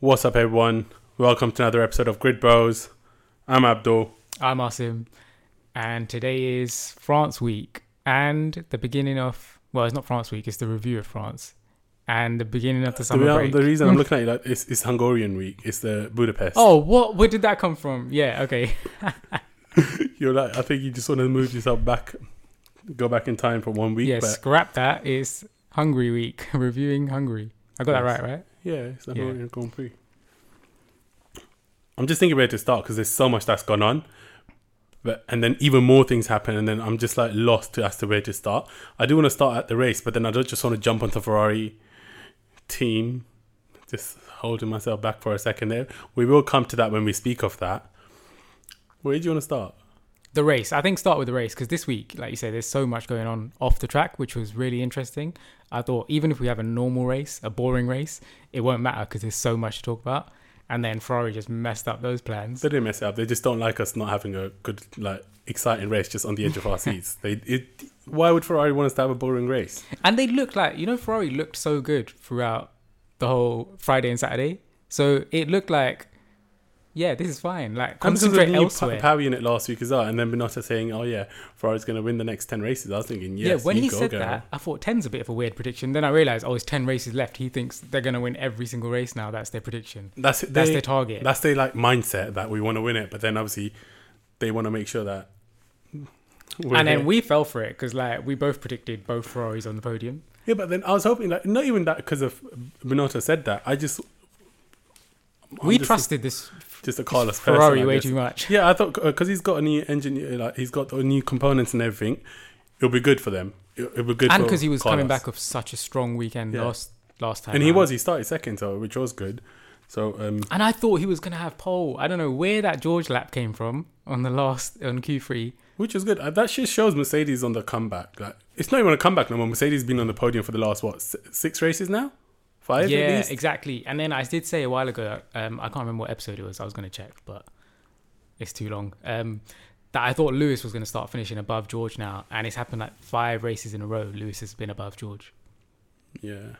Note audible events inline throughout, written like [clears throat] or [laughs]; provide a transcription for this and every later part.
What's up, everyone? Welcome to another episode of Grid Bros. I'm Abdul. I'm Asim, and today is France Week and the beginning of well, it's not France Week; it's the review of France and the beginning of the The, summer rea- break. the reason I'm [laughs] looking at you like it's, it's Hungarian week. It's the Budapest. oh, what? Where did that come from? Yeah, okay. [laughs] [laughs] you're like I think you just want to move yourself back, go back in time for one week. yeah, scrap that. It's Hungary Week, reviewing Hungary. I got that right, right? Yeah, it's the Yeah. Hungarian Grand Prix. I'm just thinking where to start because there's so much that's gone on. But, and then even more things happen, and then I'm just like lost to, as to where to start. I do want to start at the race, but then I don't just want to jump onto Ferrari team. Just holding myself back for a second there. We will come to that when we speak of that. Where do you want to start? The race. I think start with the race because this week, like you said, there's so much going on off the track, which was really interesting. I thought even if we have a normal race, a boring race, it won't matter because there's so much to talk about. And then Ferrari just messed up those plans. They didn't mess it up. They just don't like us not having a good, like, exciting race just on the edge of our [laughs] seats. They, it, why would Ferrari want us to have a boring race? And they looked like, you know, Ferrari looked so good throughout the whole Friday and Saturday. So it looked like, yeah, this is fine. Like, And because of the concentrate elsewhere. power unit last week as well, and then Binotto saying, "Oh yeah, Ferrari's going to win the next ten races." I was thinking, yes, yeah, when he said that, I thought 10's a bit of a weird prediction. Then I realized, oh, it's 10 races left. He thinks they're going to win every single race now. That's their prediction. that's That's their target. That's their like mindset that we want to win it, but then obviously they want to make sure that. [laughs] and then here. we fell for it because, like, we both predicted both Ferraris on the podium. yeah, but then I was hoping like not even that because of Binotto said that. I just I'm we trusted this just a Carlos Ferrari person, I way too much. Yeah, I thought because he's got a new engine, like he's got the new components and everything, it'll be good for them. It'll, it'll be good, And because he was coming back off such a strong weekend Yeah. last last time. and he was he started second, so which was good. So um, And I thought he was going to have pole. I don't know where that George lap came from on the last on Q3. which is good. Uh, That just shows Mercedes on the comeback. Like it's not even a comeback no more. Mercedes been on the podium for the last what six races now, five yeah, exactly. And then I did say a while ago, um, I can't remember what episode it was. I was going to check, but it's too long. Um, that I thought Lewis was going to start finishing above George now, and it's happened like five races in a row. Lewis has been above George. yeah,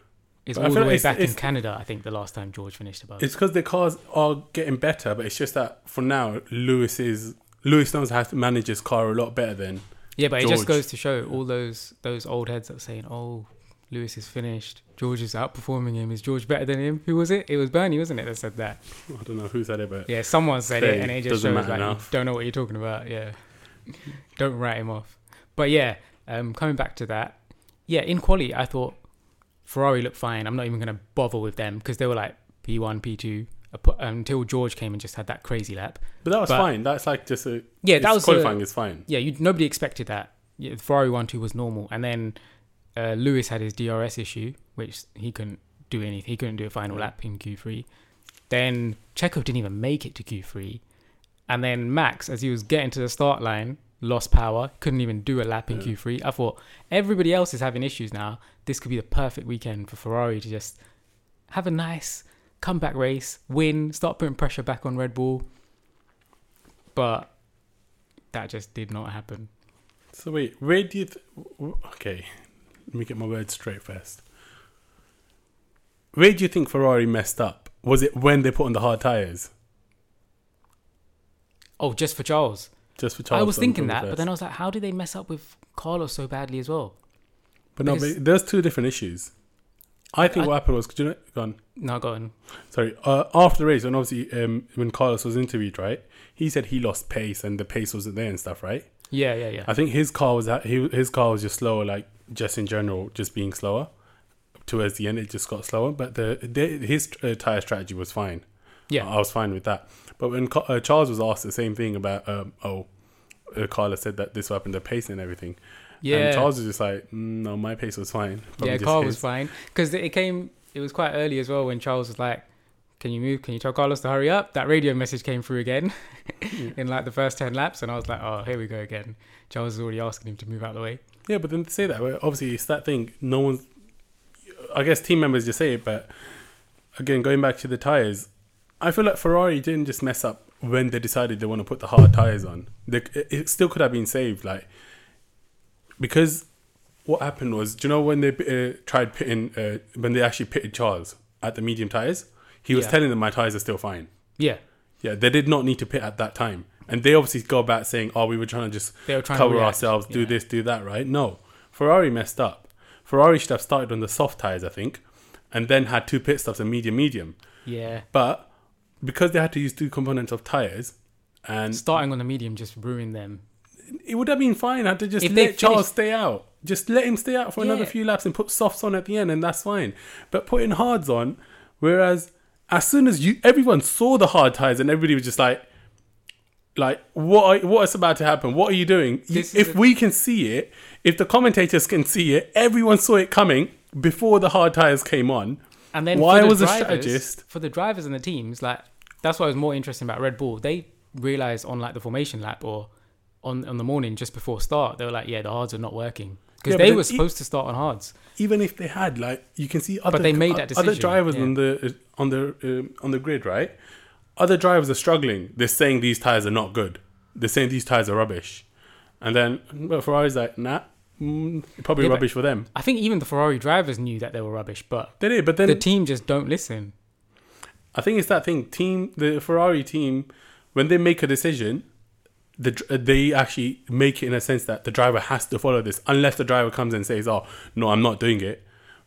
It's But all the like way it's- back in Canada. I think the last time George finished above. it's because the cars are getting better, but it's just that for now Lewis is Lewis knows how to manage his car a lot better than Yeah, but it just goes to show all those those old heads that were saying, "Oh, Lewis is finished. George is outperforming him. Is George better than him?" Who was it? It was Bernie, wasn't it, that said that? I don't know who said it, but Yeah, someone said it, and it just shows like you enough. don't know what you're talking about. Yeah, don't write him off. But yeah, um, coming back to that, yeah, in quality, I thought Ferrari looked fine. I'm not even going to bother with them because they were like P1, P2 uh, until George came and just had that crazy lap. but that was But- fine. That's like just a Yeah, that was a- qualifying is fine. yeah, you nobody expected that. Yeah, Ferrari one two was normal, and then uh, Lewis had his DRS issue, which he couldn't do anything. He couldn't do a final lap in Q3. Then Checo didn't even make it to Q3, and then Max, as he was getting to the start line, lost power, couldn't even do a lap in Yeah. Q3. I thought everybody else is having issues now. This could be the perfect weekend for Ferrari to just have a nice comeback race, win, start putting pressure back on Red Bull. But that just did not happen. So wait, where do you? Th- okay, let me get my words straight first. Where do you think Ferrari messed up? Was it when they put on the hard tires? Oh, just for Charles. Just for Charles. I was thinking that, but then I was like, how did they mess up with Carlos so badly as well? But no, but there's two different issues. I think I- what happened was, could you know, go on. No, go on. Sorry, uh, after the race, and obviously um, when Carlos was interviewed, right, he said he lost pace and the pace wasn't there and stuff, right? Yeah, yeah, yeah. I think his car was at, he, his car was just slower, like just in general, just being slower. Towards the end, it just got slower, but the, the his uh, tire strategy was fine. Yeah. I was fine with that. But when uh, Charles was asked the same thing about, um, oh, uh, Carlos said that this happened, the pace and everything. yeah, And Charles was just like, mm, no, my pace was fine. Probably yeah. Carl his. was fine because it came. It was quite early as well when Charles was like, "Can you move? Can you tell Carlos to hurry up?" That radio message came through again [laughs] in like the first ten laps, and I was like, "Oh, here we go again." Charles is already asking him to move out of the way. Yeah, but then to say that, obviously it's that thing. No one's. I guess team members just say it, but again, going back to the tires, I feel like Ferrari didn't just mess up when they decided they want to put the hard tires on. They, it still could have been saved, like because what happened was, do you know when they uh, tried pitting uh, when they actually pitted Charles at the medium tires? He was Yeah. telling them my tires are still fine. Yeah, Yeah, they did not need to pit at that time. And they obviously go about saying, "Oh, we were trying to just they were trying cover react. ourselves, do Yeah. this, do that." Right? No, Ferrari messed up. Ferrari should have started on the soft tires, I think, and then had two pit stops and medium, medium. Yeah, But because they had to use two components of tires, and starting on the medium just ruined them. it would have been fine had to just If let they Charles stay out. Just let him stay out for another few laps and put softs on at the end, and that's fine. But putting hards on, whereas as soon as you everyone saw the hard tires and everybody was just like, like what are, what is about to happen? What are you doing? This if we can see it, if the commentators can see it, everyone saw it coming before the hard tires came on. And then Why the was a strategist- for the drivers and the teams? Like that's what was more interesting about Red Bull. They realized on like the formation lap or on on the morning just before start, they were like, yeah, the hards are not working because Yeah, they were e- supposed to start on hards. even if they had like you can see other they made that other drivers yeah. on the on the um, on the grid right other drivers are struggling they're saying these tires are not good they're saying these tires are rubbish and then well, Ferrari's like nah mm, probably Yeah, rubbish for them I think even the Ferrari drivers knew that they were rubbish, but they did but then the team just don't listen. I think it's that thing team the Ferrari team when they make a decision the they actually make it in a sense that the driver has to follow this unless the driver comes and says oh no I'm not doing it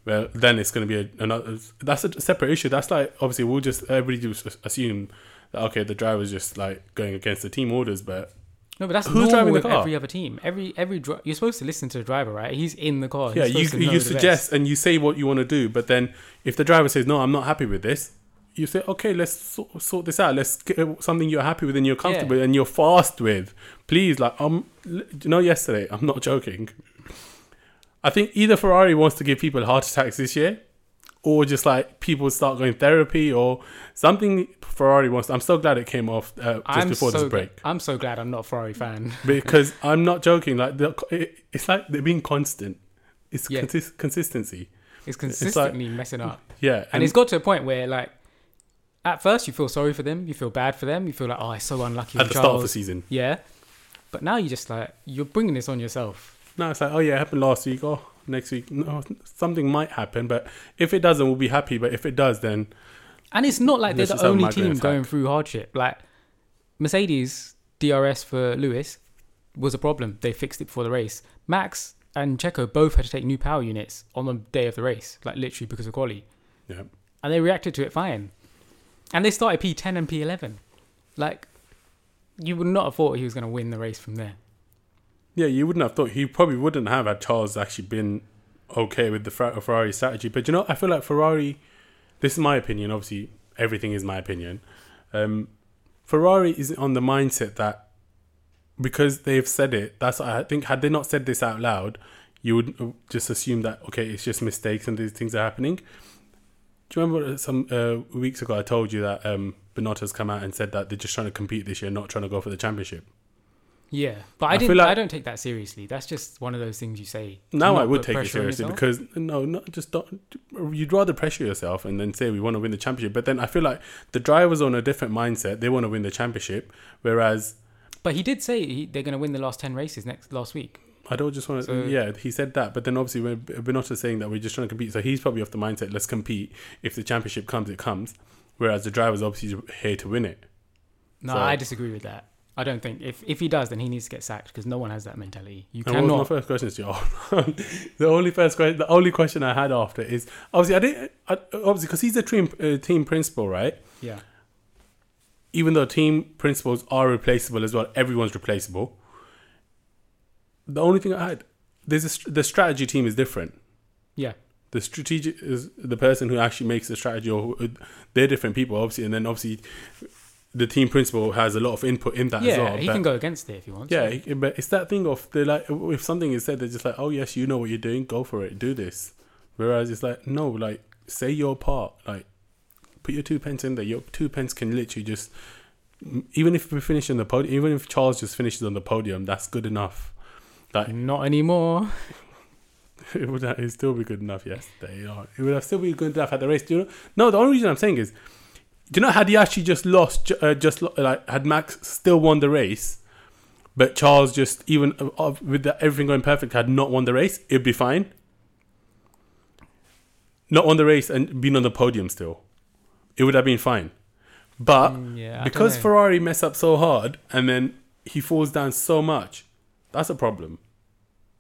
well then it's going to be a, another that's a separate issue that's like obviously we'll just everybody just assume that okay the driver's just like going against the team orders but No, but that's Who's driving the car? every other team. Every every dri- you're supposed to listen to the driver, right? He's in the car. He's yeah you, supposed to know you best. suggest and you say what you want to do but then if the driver says no I'm not happy with this you say okay let's sort, sort this out. Let's get something you're happy with and you're comfortable with and you're fast with. Please like um you know yesterday? I'm not joking. I think either Ferrari wants to give people heart attacks this year or just like people start going therapy or something Ferrari wants. I'm so glad it came off uh, just I'm before so this break. I'm so glad I'm not a Ferrari fan. [laughs] because I'm not joking. Like it, it's like they're being constant. It's Yeah. consis- consistency. It's consistently messing up. yeah And it's got to a point where, like, at first you feel sorry for them, you feel bad for them, you feel like, oh, it's so unlucky. at the start of the season. Yeah, but now you just like you're bringing this on yourself. No, it's like, oh yeah, it happened last week. Oh, next week, no, something might happen. But if it doesn't, we'll be happy. But if it does, then And it's not like they're the just have a only team attack. going through hardship. Like Mercedes DRS for Lewis was a problem. They fixed it before the race. Max and Checo both had to take new power units on the day of the race, like literally because of quality. yeah, and they reacted to it fine. And they started P10 and P11. Like, you would not have thought he was going to win the race from there. yeah, you wouldn't have thought he probably wouldn't have had Charles actually been okay with the Ferrari strategy. But you know, I feel like Ferrari. This is my opinion. Obviously, everything is my opinion. Um, Ferrari is on the mindset that because they've said it, that's I think had they not said this out loud, you would uh, just assume that okay, it's just mistakes and these things are happening. Do you remember some uh, weeks ago I told you that um, Binotto's come out and said that they're just trying to compete this year, not trying to go for the championship. Yeah, but I, I didn't. feel like- I don't take that seriously. That's just one of those things you say. Now I would take it seriously because no, not just don't. You'd rather pressure yourself and then say we want to win the championship, but then I feel like the drivers on a different mindset. They want to win the championship, whereas But he did say he, they're going to win the last ten races next last week. I don't just want to. So- yeah, he said that, but then obviously when Binotto's saying that we're just trying to compete, so he's probably off the mindset. Let's compete. If the championship comes, it comes. Whereas the driver's obviously here to win it. No, So- I disagree with that. I don't think if if he does, then he needs to get sacked because no one has that mentality. You was my first question to you? [laughs] the only first question, the only question I had after is obviously I didn't I, obviously because he's a team uh, team principal, right? Yeah, even though team principals are replaceable as well, everyone's replaceable. The only thing I had, there's a, the strategy team is different. yeah, The strategic is the person who actually makes the strategy, or who, uh, they're different people, obviously, and then obviously the team principal has a lot of input in that yeah. as well. he can go against it if he wants. yeah, but it's that thing of they're like if something is said, they're just like, oh yes, you know what you're doing, go for it, do this. Whereas it's like no, like say your part, like put your two pence in there. Your two pence can literally just, even if we finish in the podium, even if Charles just finishes on the podium, that's good enough. Like Not anymore. [laughs] it would have, it'd still be good enough yesterday. You know? It would have still be good enough at the race. Do you know? No, the only reason I'm saying is, do you know had he actually just lost, uh, just like had Max still won the race, but Charles just even uh, uh, with the, everything going perfect had not won the race, it'd be fine. Not won the race and been on the podium still. it would have been fine. But Mm, yeah, because. Ferrari mess up so hard and then he falls down so much, that's a problem.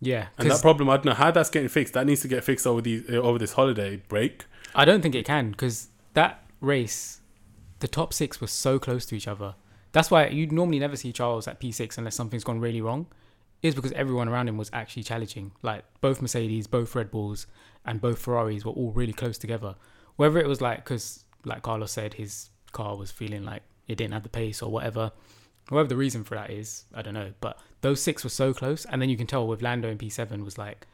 yeah, And that problem, I don't know how that's getting fixed. That needs to get fixed over these uh, over this holiday break. I don't think it can because that race, the top six were so close to each other. That's why you'd normally never see Charles at P6 unless something's gone really wrong. Is because everyone around him was actually challenging. Like both Mercedes, both Red Bulls, and both Ferraris were all really close together. Whether it was like because, like Carlos said, his car was feeling like it didn't have the pace or whatever. Whatever the reason for that is, I don't know. But those six were so close, and then you can tell with Lando and P7 was like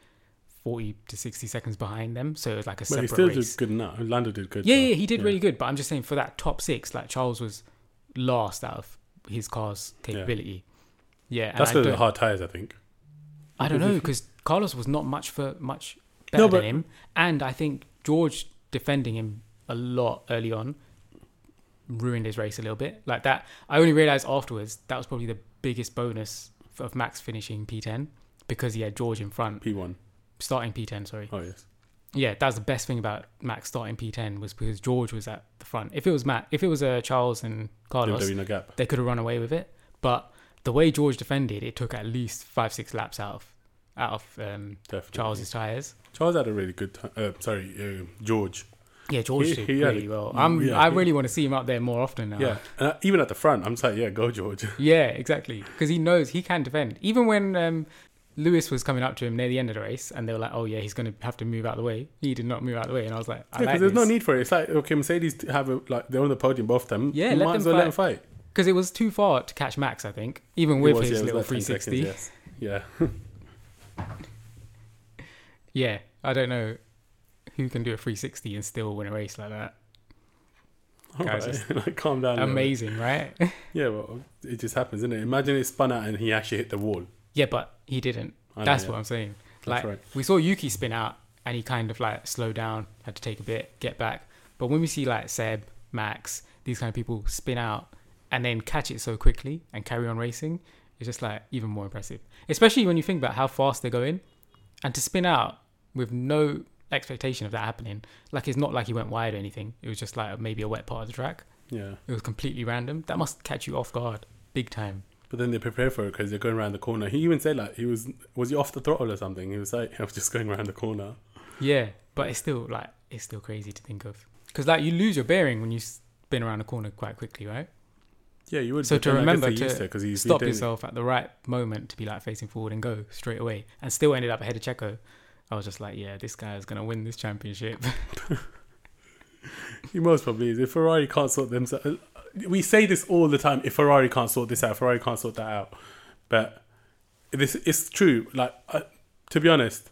forty to sixty seconds behind them, so it was like a But separate he still race. did good now. Lando did good. Yeah, so, yeah, he did really good. But I'm just saying for that top six, like Charles was last out of his car's capability. Yeah, and That's the hard tires, I think. I don't know because Carlos was not much for much better No, but- than him, and I think George defending him a lot early on ruined his race a little bit. Like that, I only realized afterwards that was probably the biggest bonus of Max finishing P10 because he had George in front, P1. starting P10. Sorry. Oh, yes. Yeah, that's the best thing about Max starting P10 was because George was at the front. If it was Matt, if it was uh, Charles and Carlos, would be gap. they could have run away with it. But the way George defended, it took at least five, six laps out of out of um, Charles's tires. Charles had a really good time. Uh, sorry, uh, George. Yeah, George He- did he really well. I'm, Yeah, I really want to see him up there more often now. Yeah. Uh, even at the front, I'm just like, yeah, go, George. [laughs] Yeah, exactly. Because he knows he can defend. Even when um, Lewis was coming up to him near the end of the race, and they were like, "Oh yeah, he's going to have to move out of the way." He did not move out of the way, and I was like, "I Yeah, because like there's no need for it. It's like, okay, Mercedes have a, like, they're on the podium, both of them. Yeah, you let might them as well let them fight. because it was too far to catch Max. I think, even with was, his yeah, little like 360. seconds, yes. Yeah. [laughs] Yeah, I don't know who can do a 360 and still win a race like that. All Guys, right. [laughs] like, calm down. a little bit. Amazing, right? [laughs] Yeah, well, it just happens, isn't it? Imagine it spun out and he actually hit the wall. yeah, but he didn't. Know, That's yeah. what I'm saying. Like right. we saw Yuki spin out and he kind of like slowed down, had to take a bit, get back. But when we see like Seb, Max, these kind of people spin out and then catch it so quickly and carry on racing, it's just like even more impressive. Especially when you think about how fast they're going and to spin out with no expectation of that happening. Like it's not like he went wide or anything. It was just like maybe a wet part of the track. Yeah. It was completely random. That must catch you off guard, big time. But then they prepare for it because they're going around the corner. He even said like he was was he off the throttle or something? He was like [laughs] I was just going around the corner. Yeah, but it's still like it's still crazy to think of because like you lose your bearing when you spin around a corner quite quickly, right? Yeah, you would. So to then I guess remember to 'cause he's, he's Stop yourself at the right moment to be like facing forward and go straight away, and still ended up ahead of Checo. I was just like, yeah, this guy is gonna win this championship. [laughs] He most probably is. If Ferrari can't sort themselves, we say this all the time. If Ferrari can't sort this out, Ferrari can't sort that out. But this it's true. Like uh, to be honest,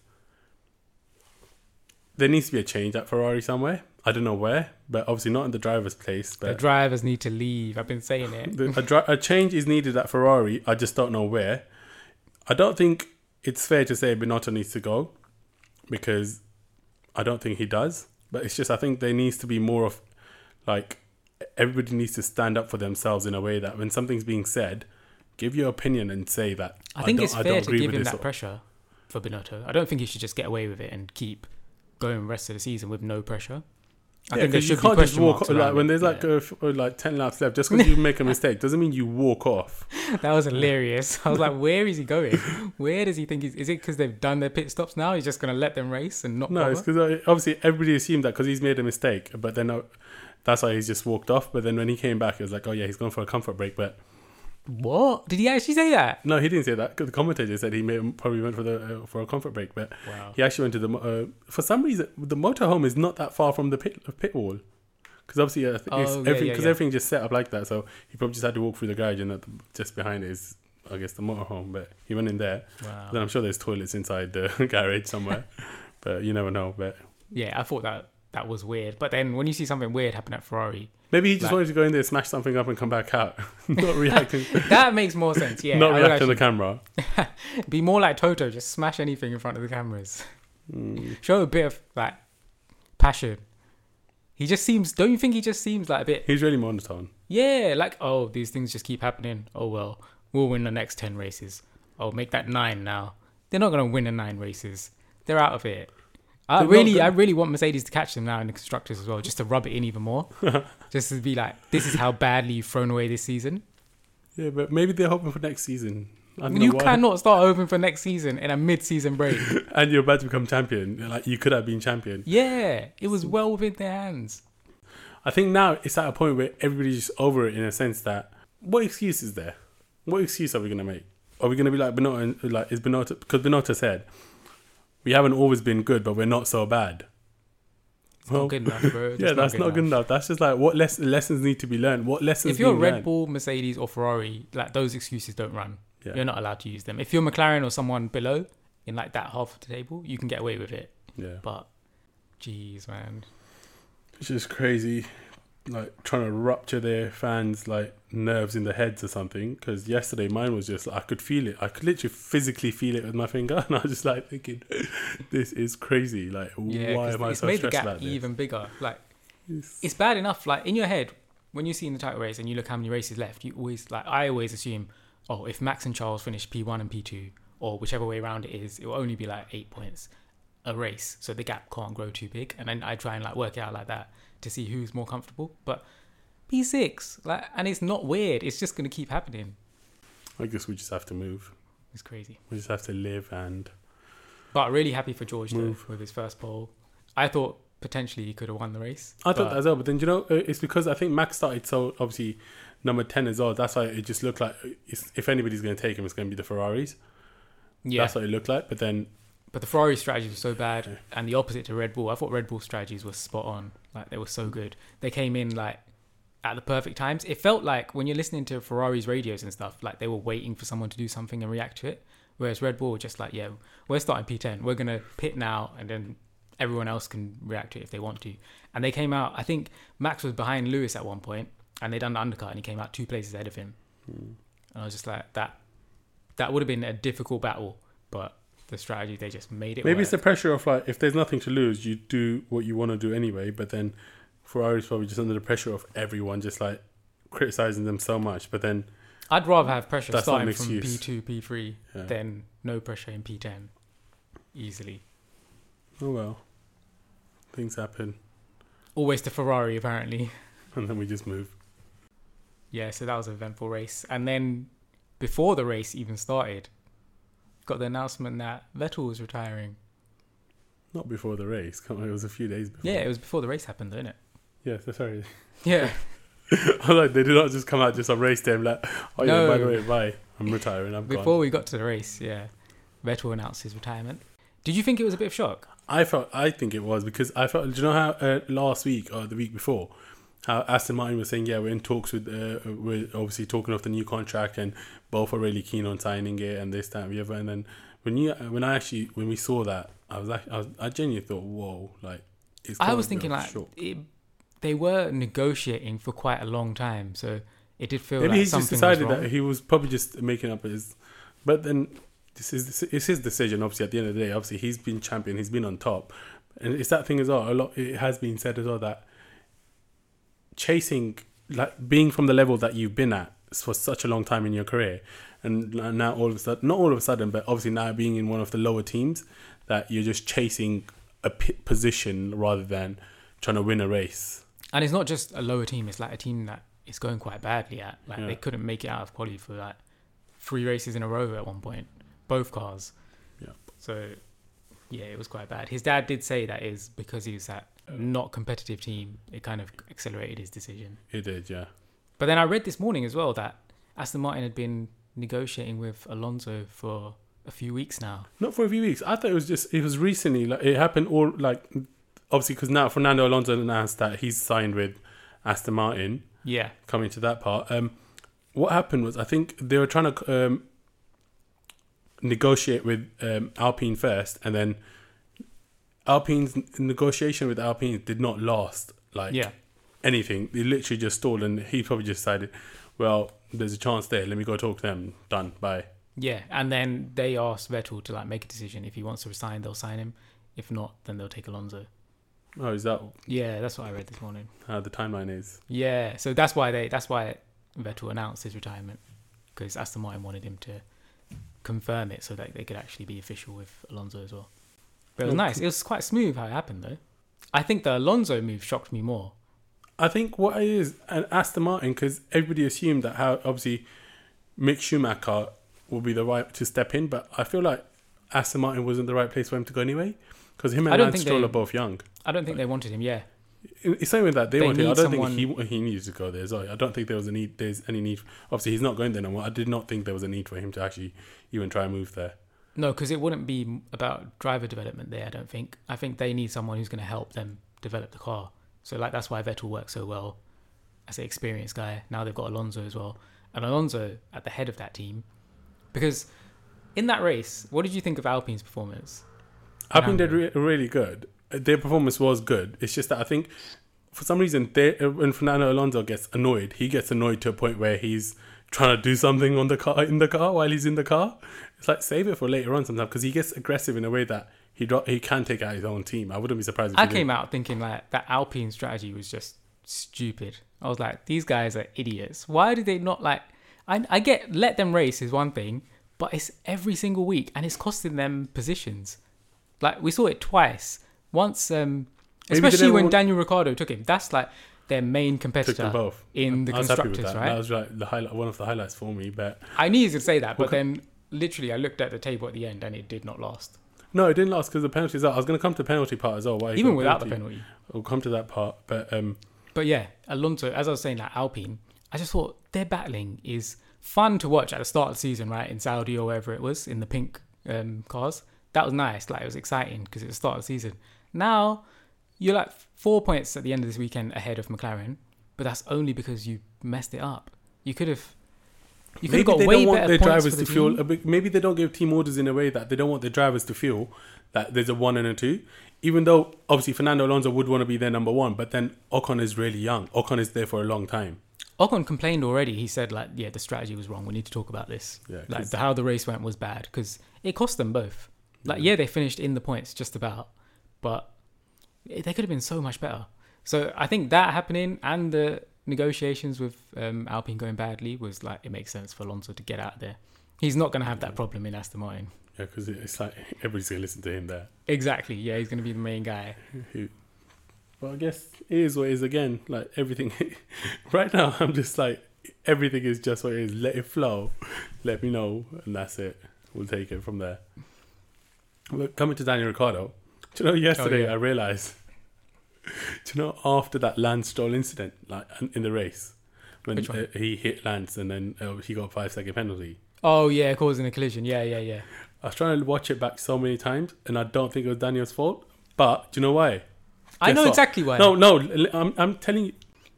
there needs to be a change at Ferrari somewhere. I don't know where, but obviously not in the driver's place. the drivers need to leave. I've been saying it. a, dri- a change is needed at Ferrari. I just don't know where. I don't think it's fair to say Binotto needs to go because I don't think he does. But it's just I think there needs to be more of like everybody needs to stand up for themselves in a way that when something's being said, give your opinion and say that. I think don't- it's I fair to agree give with him that or- pressure for Binotto. I don't think he should just get away with it and keep going the rest of the season with no pressure. I Yeah, think there you should be can't just walk marks like when there's like Yeah. a uh, like ten laps left. Just because you make a mistake doesn't mean you walk off. [laughs] that was hilarious. [laughs] I was like, where is he going? Where does he think he's? Is it because they've done their pit stops now? He's just gonna let them race and not No, it's because obviously everybody assumed that because he's made a mistake, but then uh, that's why he's just walked off. But then when he came back, it was like, oh yeah, he's going for a comfort break. But What did he actually say that? no, he didn't say that. The commentator said he may, probably went for the uh, for a comfort break, but Wow. he actually went to the uh, for some reason the motorhome is not that far from the pit pit wall. Because obviously, uh, Oh, it's yeah, everything because yeah. everything just set up like that. So he probably just had to walk through the garage, and that just behind it is, I guess, the motorhome. But he went in there. Wow. Then I'm sure there's toilets inside the [laughs] garage somewhere, [laughs] but you never know. But Yeah, I thought that that was weird. But then when you see something weird happen at Ferrari, maybe he just Like- wanted to go in there, smash something up, and come back out, [laughs] not [laughs] reacting, that makes more sense. Yeah, not I react to the camera. [laughs] be more like Toto, just smash anything in front of the cameras. Mm. Show a bit of like passion. He just seems. Don't you think he just seems like a bit? He's really monotone. Yeah, like oh, these things just keep happening. Oh well, we'll win the next ten races. Oh, make that nine now. They're not gonna win the nine races. They're out of it. I They're really. I really want Mercedes to catch them now in the constructors as well, just to rub it in even more, [laughs] just to be like, this is how badly you've thrown away this season. Yeah, but maybe they're hoping for next season. You cannot start hoping for next season in a mid-season break. [laughs] and you're about to become champion. Like you could have been champion. yeah, it was well within their hands. I think now it's at a point where everybody's just over it in a sense that what excuse is there? What excuse are we gonna make? Are we gonna be like Binotto? Like is Binotto? Because Binotto said we haven't always been good, but we're not so bad. It's not good enough, bro. [laughs] yeah, that's not good enough. That's just like what les- lessons need to be learned. What lessons? If you're Red learned? Bull, Mercedes, or Ferrari, like those excuses don't run. yeah, You're not allowed to use them. If you're McLaren or someone below in like that half of the table, you can get away with it. yeah, But, jeez, man. it's just crazy. Like trying to rupture their fans' like nerves in the heads or something. Because yesterday mine was just I could feel it. I could literally physically feel it with my finger, [laughs] and I was just like thinking, [laughs] "This is crazy. Like, Yeah, why am I it's so made the gap about this?" even bigger. Like, It's- it's bad enough. Like in your head, when you see in the title race and you look how many races left, you always like I always assume, oh, if Max and Charles finish P one and P two, or whichever way around it is, it will only be like eight points a race, so the gap can't grow too big. And then I try and like work it out like that to see who's more comfortable. But P six, like, and it's not weird. It's just gonna keep happening. I guess we just have to move. It's crazy. We just have to live and But really happy for George though, with his first pole. I thought potentially he could have won the race. I thought that as well. But then you know, uh, it's because I think Max started so obviously number ten as well. That's why it just looked like if anybody's going to take him, it's going to be the Ferraris. yeah, That's what it looked like. But then But the Ferrari strategy was so bad, Yeah. and the opposite to Red Bull. I thought Red Bull strategies were spot on. Like they were so good. They came in like at the perfect times. It felt like when you're listening to Ferrari's radios and stuff, like they were waiting for someone to do something and react to it. Whereas Red Bull were just like, yeah, we're starting P10. We're gonna pit now, and then everyone else can react to it if they want to. And they came out. I think Max was behind Lewis at one point, and they'd done the undercut, and he came out two places ahead of him. Hmm. And I was just like, that. That would have been a difficult battle, but the strategy they just made it. maybe work. it's the pressure of like if there's nothing to lose, you do what you want to do anyway. But then Ferrari's probably just under the pressure of everyone just like criticizing them so much. But then I'd rather have pressure That's starting from. P2, P3 yeah. than no pressure in P10 easily. oh well, things happen, Always to Ferrari, apparently. [laughs] and then we just move. Yeah, so that was an eventful race. And then before the race even started, got the announcement that Vettel was retiring. Not before the race. Come on, it was a few days before. Yeah, it was before the race happened, didn't it? Yeah, so sorry. Yeah. [laughs] I was like, they did not just come out just on race day and be like, oh yeah, by the way, bye. I'm retiring. I'm before gone. we got to the race, yeah. Vettel announced his retirement. Did you think it was a bit of shock? I felt, I think it was because I felt. Do you know how uh, last week or the week before, how Aston Martin was saying, yeah, we're in talks with, uh, we're obviously talking of the new contract, and both are really keen on signing it, and this, that, and the other. And then when you, when I actually, when we saw that, I was, like, I, was, I genuinely thought, whoa, like, it's. I was thinking like it, they were negotiating for quite a long time, so it did feel Maybe like he's just decided that he was probably just making up his. But then this is it's his decision. Obviously, at the end of the day, obviously he's been champion. He's been on top, and it's that thing as well. A lot it has been said as well that chasing, like being from the level that you've been at for such a long time in your career, and now all of a sudden, not all of a sudden, but obviously now being in one of the lower teams, that you're just chasing a position rather than trying to win a race. And it's not just a lower team; it's like a team that is going quite badly at. Like Yeah. they couldn't make it out of quali for like three races in a row at one point, both cars. Yeah. So yeah, it was quite bad. His dad did say that is because he was at not competitive team. It kind of accelerated his decision. It did, yeah. But then I read this morning as well that Aston Martin had been negotiating with Alonso for a few weeks now. Not for a few weeks. I thought it was just it was recently. Like it happened all like obviously because now Fernando Alonso announced that he's signed with Aston Martin. Yeah, Coming to that part, um, what happened was I think they were trying to um, negotiate with um, Alpine first, and then Alpine's negotiation with Alpine did not last. Like yeah, anything, they literally just stalled, and he probably just decided, well, there's a chance there. Let me go talk to them. Done. Bye. yeah. And then they asked Vettel to like make a decision. If he wants to resign, they'll sign him. If not, then they'll take Alonso. Oh, is that Yeah, that's what I read this morning. how the timeline is? Yeah, so that's why they that's why Vettel announced his retirement because Aston Martin wanted him to confirm it so that they could actually be official with Alonso as well. But it was nice. It was quite smooth how it happened though. I think the Alonso move shocked me more. I think what it is, and Aston Martin, because everybody assumed that how obviously Mick Schumacher will be the right to step in, but I feel like Aston Martin wasn't the right place for him to go anyway, because him and Lance Stroll they- are both young. I don't think they wanted him. Yeah, It's same with that. They, They wanted. I don't someone- think he he needs to go there. So I don't think there was a need. There's any need. Obviously, he's not going there no more. I did not think there was a need for him to actually even try and move there. No, because it wouldn't be about driver development there. I don't think. I think they need someone who's going to help them develop the car. So like that's why Vettel works so well as an experienced guy. Now they've got Alonso as well, and Alonso at the head of that team. Because in that race, what did you think of Alpine's performance? Alpine did re- really good. Their performance was good. It's just that I think for some reason they, when Fernando Alonso gets annoyed, he gets annoyed to a point where he's trying to do something on the car in the car while he's in the car. It's like save it for later on sometimes because he gets aggressive in a way that he dro- he can take out his own team. I wouldn't be surprised. If I came did. out thinking like that Alpine strategy was just stupid. I was like, these guys are idiots. Why did they not like? I I get let them race is one thing, but it's every single week and it's costing them positions. Like we saw it twice. Once, um, especially when want- Daniel Ricciardo took him. That's like their main competitor both in the I was happy with constructors, that. right? That was like the highlight, one of the highlights for me. But I knew was gonna say that, but then literally I looked at the table at the end and it did not last. no, it didn't last because the penalties out. I was going to come to the penalty part as well. Why Even without the penalty. penalty. We'll come to that part, but um, But yeah, Alonso, as I was saying, like Alpine, I just thought their battling is fun to watch at the start of the season, right? In Saudi or wherever it was, in the pink um, cars. That was nice. Like, it was exciting because it was the start of the season. Now, you're like four points at the end of this weekend ahead of McLaren, but that's only because you messed it up. You could have. You could maybe have got way better their points drivers for the to feel. team. Maybe they don't give team orders in a way that they don't want their drivers to feel that there's a one and a two. Even though obviously Fernando Alonso would want to be their number one, but then Ocon is really young. Ocon is there for a long time. Ocon complained already. He said, like, yeah, the strategy was wrong. We need to talk about this. Yeah, like the, how the race went was bad because it cost them both. Like, Yeah. yeah, they finished in the points just about, but they could have been so much better. So I think that happening and the negotiations with um, Alpine going badly was like it makes sense for Alonso to get out there. He's not going to have that problem in Aston Martin. Yeah, because it's like [laughs] everybody's gonna listen to him there. Exactly. Yeah, he's going to be the main guy. Well, I guess it is what it is again. Like everything, [laughs] right now, I'm just like everything is just what it is. Let it flow. Let me know, and that's it. We'll take it from there. But coming to Daniel Ricciardo, do you know yesterday Oh, yeah. I realized. Do you know after that Lance Stroll incident, like in the race, when uh, he hit Lance and then uh, he got a five second penalty. Oh yeah, causing a collision. Yeah, yeah, yeah. I was trying to watch it back so many times, and I don't think it was Daniel's fault. But do you know why? I Guess know what? exactly why. No, no, I'm, I'm telling you.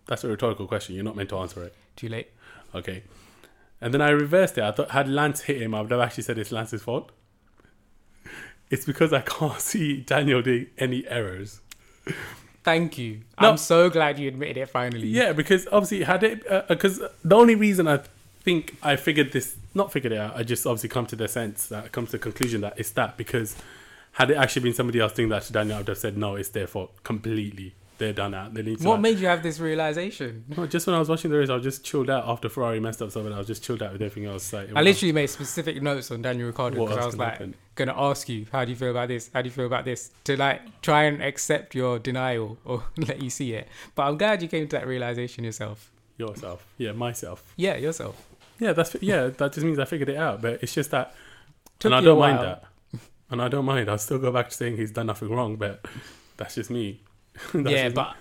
That's a rhetorical question. You're not meant to answer it. Too late. Okay. And then I reversed it. I thought, had Lance hit him, I would have actually said it's Lance's fault. It's because I can't [laughs] see Daniel doing any errors. Thank you. No. I'm so glad you admitted it finally. Yeah, because obviously, had it. Uh, because the only reason I think I figured this, not figured it out, I just obviously come to the sense that, come to the conclusion that it's that because had it actually been somebody else doing that to Daniel, I would have said, no, it's their fault completely. They're done out. They need to. What like- made you have this realization? No, just when I was watching the race, I was just chilled out after Ferrari messed up something. I was just chilled out with everything else. Like, I literally made specific notes on Daniel Ricciardo because I was like happen? Gonna ask you how do you feel about this? How do you feel about this? To like try and accept your denial [laughs] or let you see it. But I'm glad you came to that realization yourself. yourself, yeah, myself, Yeah, yourself. yeah. That's yeah. That just means I figured it out. But it's just that, Took and I don't mind that, and I don't mind. I'll still go back to saying he's done nothing wrong. But that's just me. [laughs] That's yeah, just me. but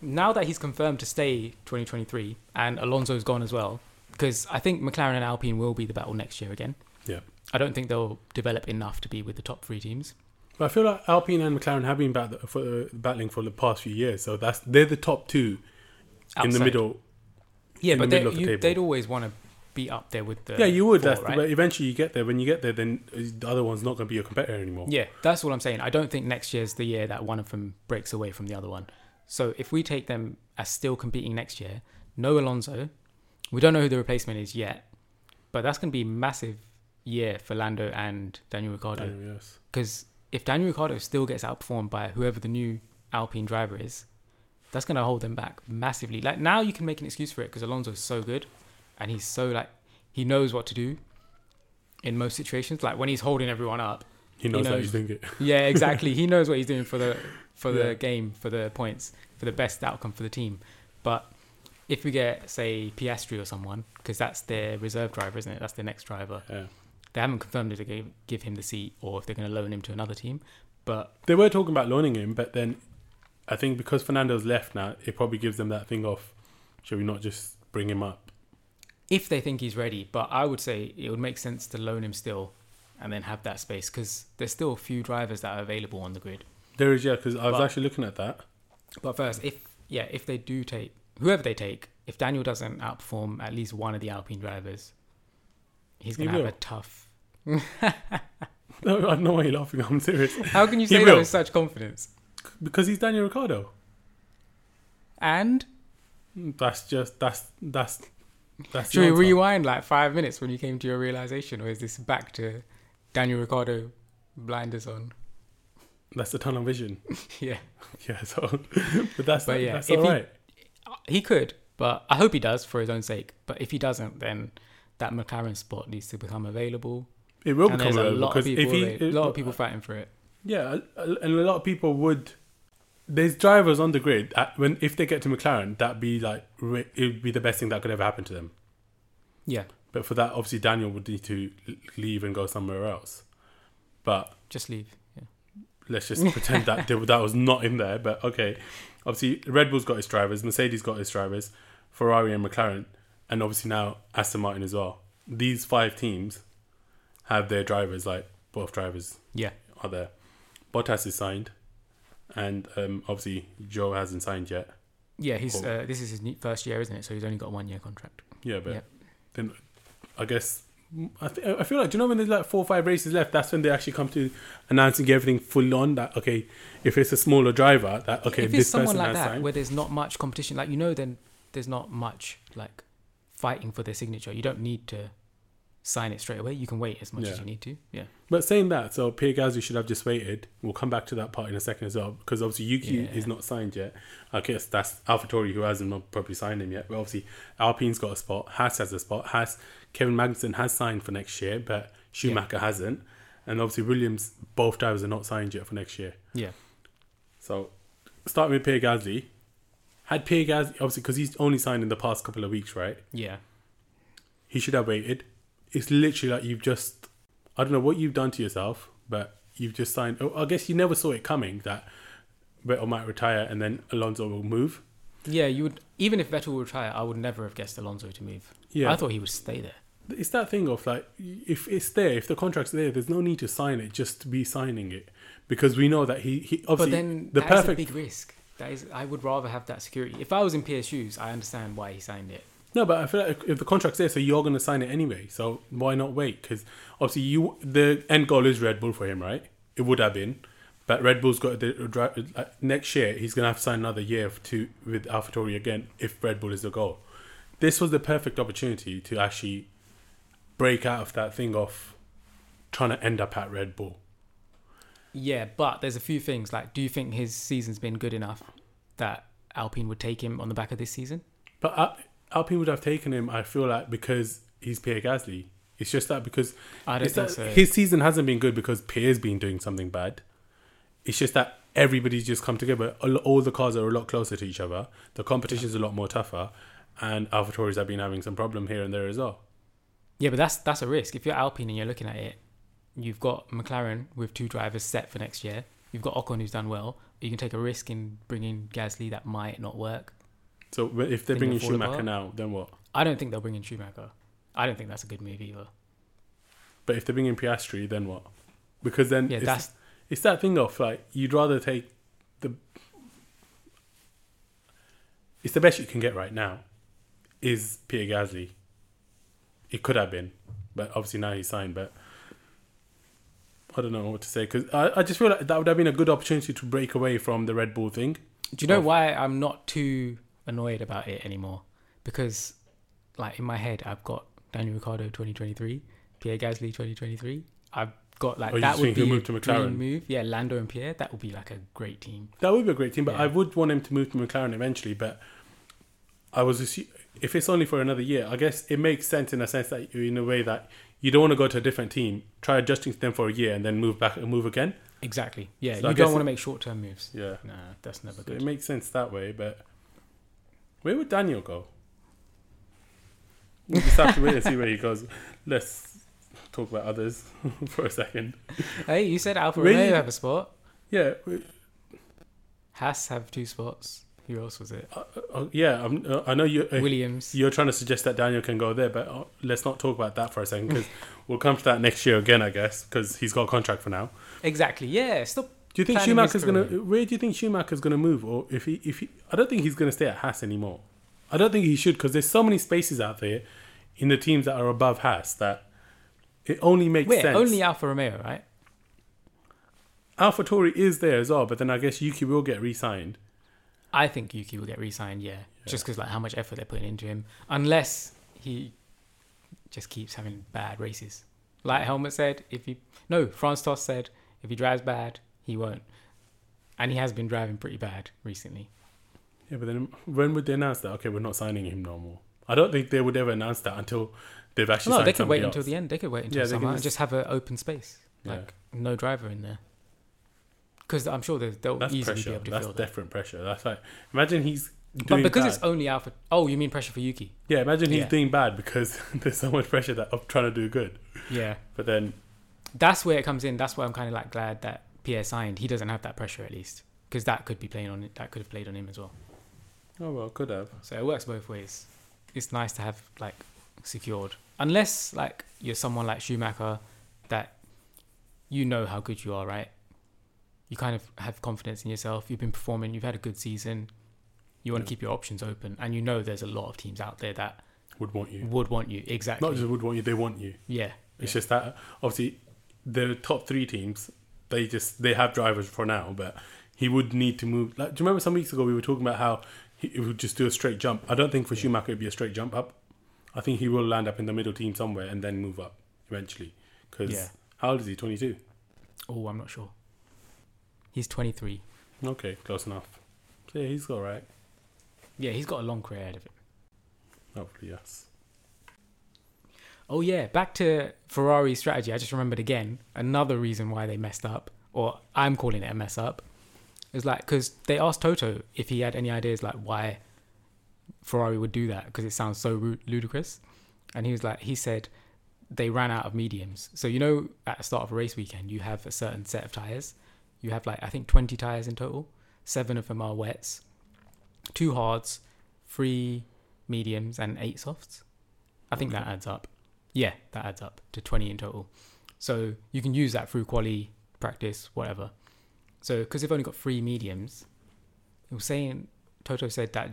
now that he's confirmed to stay 2023 and Alonso's gone as well, because I think McLaren and Alpine will be the battle next year again. Yeah. I don't think they'll develop enough to be with the top three teams. But I feel like Alpine and McLaren have been bat- for, battling for the past few years. So that's they're the top two in the middle. Yeah, in the but they, middle of the you, table. they'd always want to be up there with the. yeah, you would. four, That's right? but eventually you get there. When you get there, then uh, the other one's not going to be your competitor anymore. Yeah, that's what I'm saying. I don't think next year's the year that one of them breaks away from the other one. So if we take them as still competing next year, no Alonso, we don't know who the replacement is yet, but that's going to be massive year for Lando and Daniel Ricciardo. Yes. Because if Daniel Ricciardo still gets outperformed by whoever the new Alpine driver is, that's going to hold them back massively. Like now, you can make an excuse for it because Alonso's so good, and he's so like he knows what to do in most situations. Like when he's holding everyone up, He knows, that knows. he's doing it. Yeah, exactly. he knows what he's doing for the for the Yeah. game, for the points, for the best outcome for the team. But if we get say Piastri or someone, because that's their reserve driver, isn't it? That's their next driver. Yeah. They haven't confirmed if they give, give him the seat or if they're going to loan him to another team. But They were talking about loaning him, but then I think because Fernando's left now, it probably gives them that thing of, should we not just bring him up? if they think he's ready, but I would say it would make sense to loan him still, and then have that space because there's still a few drivers that are available on the grid. There is, yeah, because I was But- actually looking at that. But first, if yeah, if they do take whoever they take, if Daniel doesn't outperform at least one of the Alpine drivers, he's gonna have will. a tough. [laughs] No, I don't know why you're laughing. I'm serious. How can you say that will. with such confidence? Because he's Daniel Ricciardo. And That's just, that's, that's, that's should we rewind like five minutes when you came to your realization, or is this back to Daniel Ricciardo blinders on? That's the tunnel vision. [laughs] yeah, Yeah, so, [laughs] but that's, But yeah, that's he- right. he could, but I hope he does for his own sake. But if he doesn't, then that McLaren spot needs to become available. It will and become available lot of because people, if he, a lot of people fighting for it. Yeah, and a lot of people would. There's drivers on the grid at, when if they get to McLaren, that'd be like it would be the best thing that could ever happen to them. Yeah, But for that, obviously Daniel would need to leave and go somewhere else. But just leave. Yeah. let's just [laughs] pretend that that was not in there. But okay, obviously Red Bull's got its drivers, Mercedes got its drivers, Ferrari and McLaren, and obviously now Aston Martin as well. These five teams have their drivers, like both drivers Yeah. are there. Bottas is signed, and um, obviously Zhou hasn't signed yet. Yeah, he's Cool. uh, this is his first year, isn't it? So he's only got a one year contract. Yeah, but Yep. then I guess I, th- I feel like do you know when there's like four or five races left? That's when they actually come to announcing everything full on. That okay, if it's a smaller driver, that okay, if this it's someone person like that signed. where there's not much competition, like you know, then there's not much like fighting for their signature. You don't need to sign it straight away. You can wait as much as you need to. Yeah. But saying that, so Pierre Gasly should have just waited. We'll come back to that part in a second as well, because obviously Yuki Yeah. is not signed yet. I guess that's AlphaTauri who hasn't not probably signed him yet. But obviously Alpine's got a spot. Haas has a spot. Haas, Kevin Magnussen has signed for next year, but Schumacher hasn't. And obviously Williams, both drivers are not signed yet for next year. Yeah. So starting with Pierre Gasly, had Pierre Gasly obviously because he's only signed in the past couple of weeks, right? Yeah. He should have waited. It's literally like you've just, I don't know what you've done to yourself, but you've just signed. Oh, I guess you never saw it coming that Vettel might retire and then Alonso will move. Yeah. You would even if Vettel would retire, I would never have guessed Alonso to move. Yeah, I thought he would stay there. it's that thing of like if it's there, if the contract's there, there's no need to sign it just be signing it because we know that he, he obviously but then the perfect big risk. That is, I would rather have that security. If I was in PS shoes, I understand why he signed it. No, but I feel like if the contract's there, so you're going to sign it anyway. So why not wait? Because obviously, you the end goal is Red Bull for him, right? It would have been, but Red Bull's got the uh, dri- uh, like, next year. He's going to have to sign another year to with AlphaTauri again if Red Bull is the goal. This was the perfect opportunity to actually break out of that thing of trying to end up at Red Bull. Yeah, but there's a few things. Like, do you think his season's been good enough that Alpine would take him on the back of this season? But Al- Alpine would have taken him. I feel like because he's Pierre Gasly. It's just that because I don't think so. His season hasn't been good because Pierre's been doing something bad. It's just that everybody's just come together. All the cars are a lot closer to each other. The competition's a lot more tougher, and AlphaTauris have been having some problem here and there as well. Yeah, but that's that's a risk. If you're Alpine and you're looking at it, you've got McLaren with two drivers set for next year. You've got Ocon who's done well. You can take a risk in bringing Gasly that might not work. So if they're bringing Schumacher apart? now, then what? I don't think they'll bring in Schumacher. I don't think that's a good move either. But if they're bringing Piastri, then what? Because then Yeah, it's, that's it's that thing of like you'd rather take the. It's the best you can get right now. Is Peter Gasly? It could have been, but obviously now he's signed. But I don't know what to say because I, I just feel like that would have been a good opportunity to break away from the Red Bull thing. Do you know of- why I'm not too annoyed about it anymore? Because, like in my head, I've got Daniel Ricciardo 2023, Pierre Gasly 2023. I've got like Oh, that would be move a to dream move. Yeah, Lando and Pierre. That would be like a great team. That would be a great team, but Yeah. I would want him to move to McLaren eventually. But I was assu- if it's only for another year, I guess it makes sense in a sense that you in a way that you don't want to go to a different team, try adjusting to them for a year, and then move back and move again. Exactly. Yeah, So you guess don't want to make short term moves. Yeah, Nah, that's never so good. it makes sense that way. But where would Daniel go? We'll just have to wait and see where he goes. Let's talk about others [laughs] for a second. Hey, you said Alfa Really? Have a spot. Yeah, we- Haas have two spots. Who else was it? uh, uh, yeah. I'm, uh, I know you. Uh, Williams. You're trying to suggest that Daniel can go there, but uh, let's not talk about that for a second because [laughs] we'll come to that next year again, I guess, because he's got a contract for now. Exactly. Yeah. Stop. Do you think Schumacher's gonna? Where do you think Schumacher's gonna move? Or if he, if he, I don't think he's gonna stay at Haas anymore. I don't think he should because there's so many spaces out there in the teams that are above Haas that it only makes Wait, sense. only Alfa Romeo, right? AlphaTauri is there as well, but then I guess Yuki will get re-signed. I think Yuki will get re-signed. Yeah, just because like how much effort they're putting into him, unless he just keeps having bad races. Like Helmut said, if he no, Franz Tost said if he drives bad, he won't, and he has been driving pretty bad recently. Yeah, but then when would they announce that? Okay, we're not signing him no more. I don't think they would ever announce that until they've actually. No, they could wait somebody until the end. They could wait until Yeah, summer can and just- just have an open space, Yeah. like no driver in there. Because I'm sure they'll, they'll That's easily pressure. be able to That's fill that. different pressure. That's like imagine he's But because bad. it's only Alpha. Oh, you mean pressure for Yuki? yeah, imagine he's Yeah. doing bad because [laughs] there's so much pressure that of trying to do good. Yeah. But then that's where it comes in. That's why I'm kind of like glad that Pierre signed. He doesn't have that pressure at least, because that could be playing on it. That could have played on him as well. oh well, could have. So it works both ways. It's nice to have like secured, unless like you're someone like Schumacher, that you know how good you are, right? You kind of have confidence in yourself. You've been performing. You've had a good season. You want Yeah. to keep your options open, and you know there's a lot of teams out there that Would want you. would want you. Exactly. Not just would want you, they want you. yeah. It's yeah. just that obviously the top three teams they just they have drivers for now, but he would need to move. Like, do you remember some weeks ago we were talking about how he, would just do a straight jump? I don't think for Schumacher it'd be a straight jump up. I think he will land up in the middle team somewhere and then move up eventually. Because Yeah. how old is he? Twenty two. Oh, I'm not sure. He's 23. Okay, close enough. So, yeah, he's all right. Yeah, he's got a long career ahead of him. Hopefully, yes. Oh yeah, back to Ferrari's strategy. I just remembered again another reason why they messed up, or I'm calling it a mess up, is like because they asked Toto if he had any ideas like why Ferrari would do that because it sounds so ludicrous, and he was like he said they ran out of mediums. So you know at the start of a race weekend you have a certain set of tires. You have like I think 20 tires in total. Seven of them are wets, two hards, three mediums, and eight softs. I think that adds up. Yeah, that adds up to 20 in total. So you can use that through quali practice, whatever. So because they've only got three mediums, it was saying Toto said that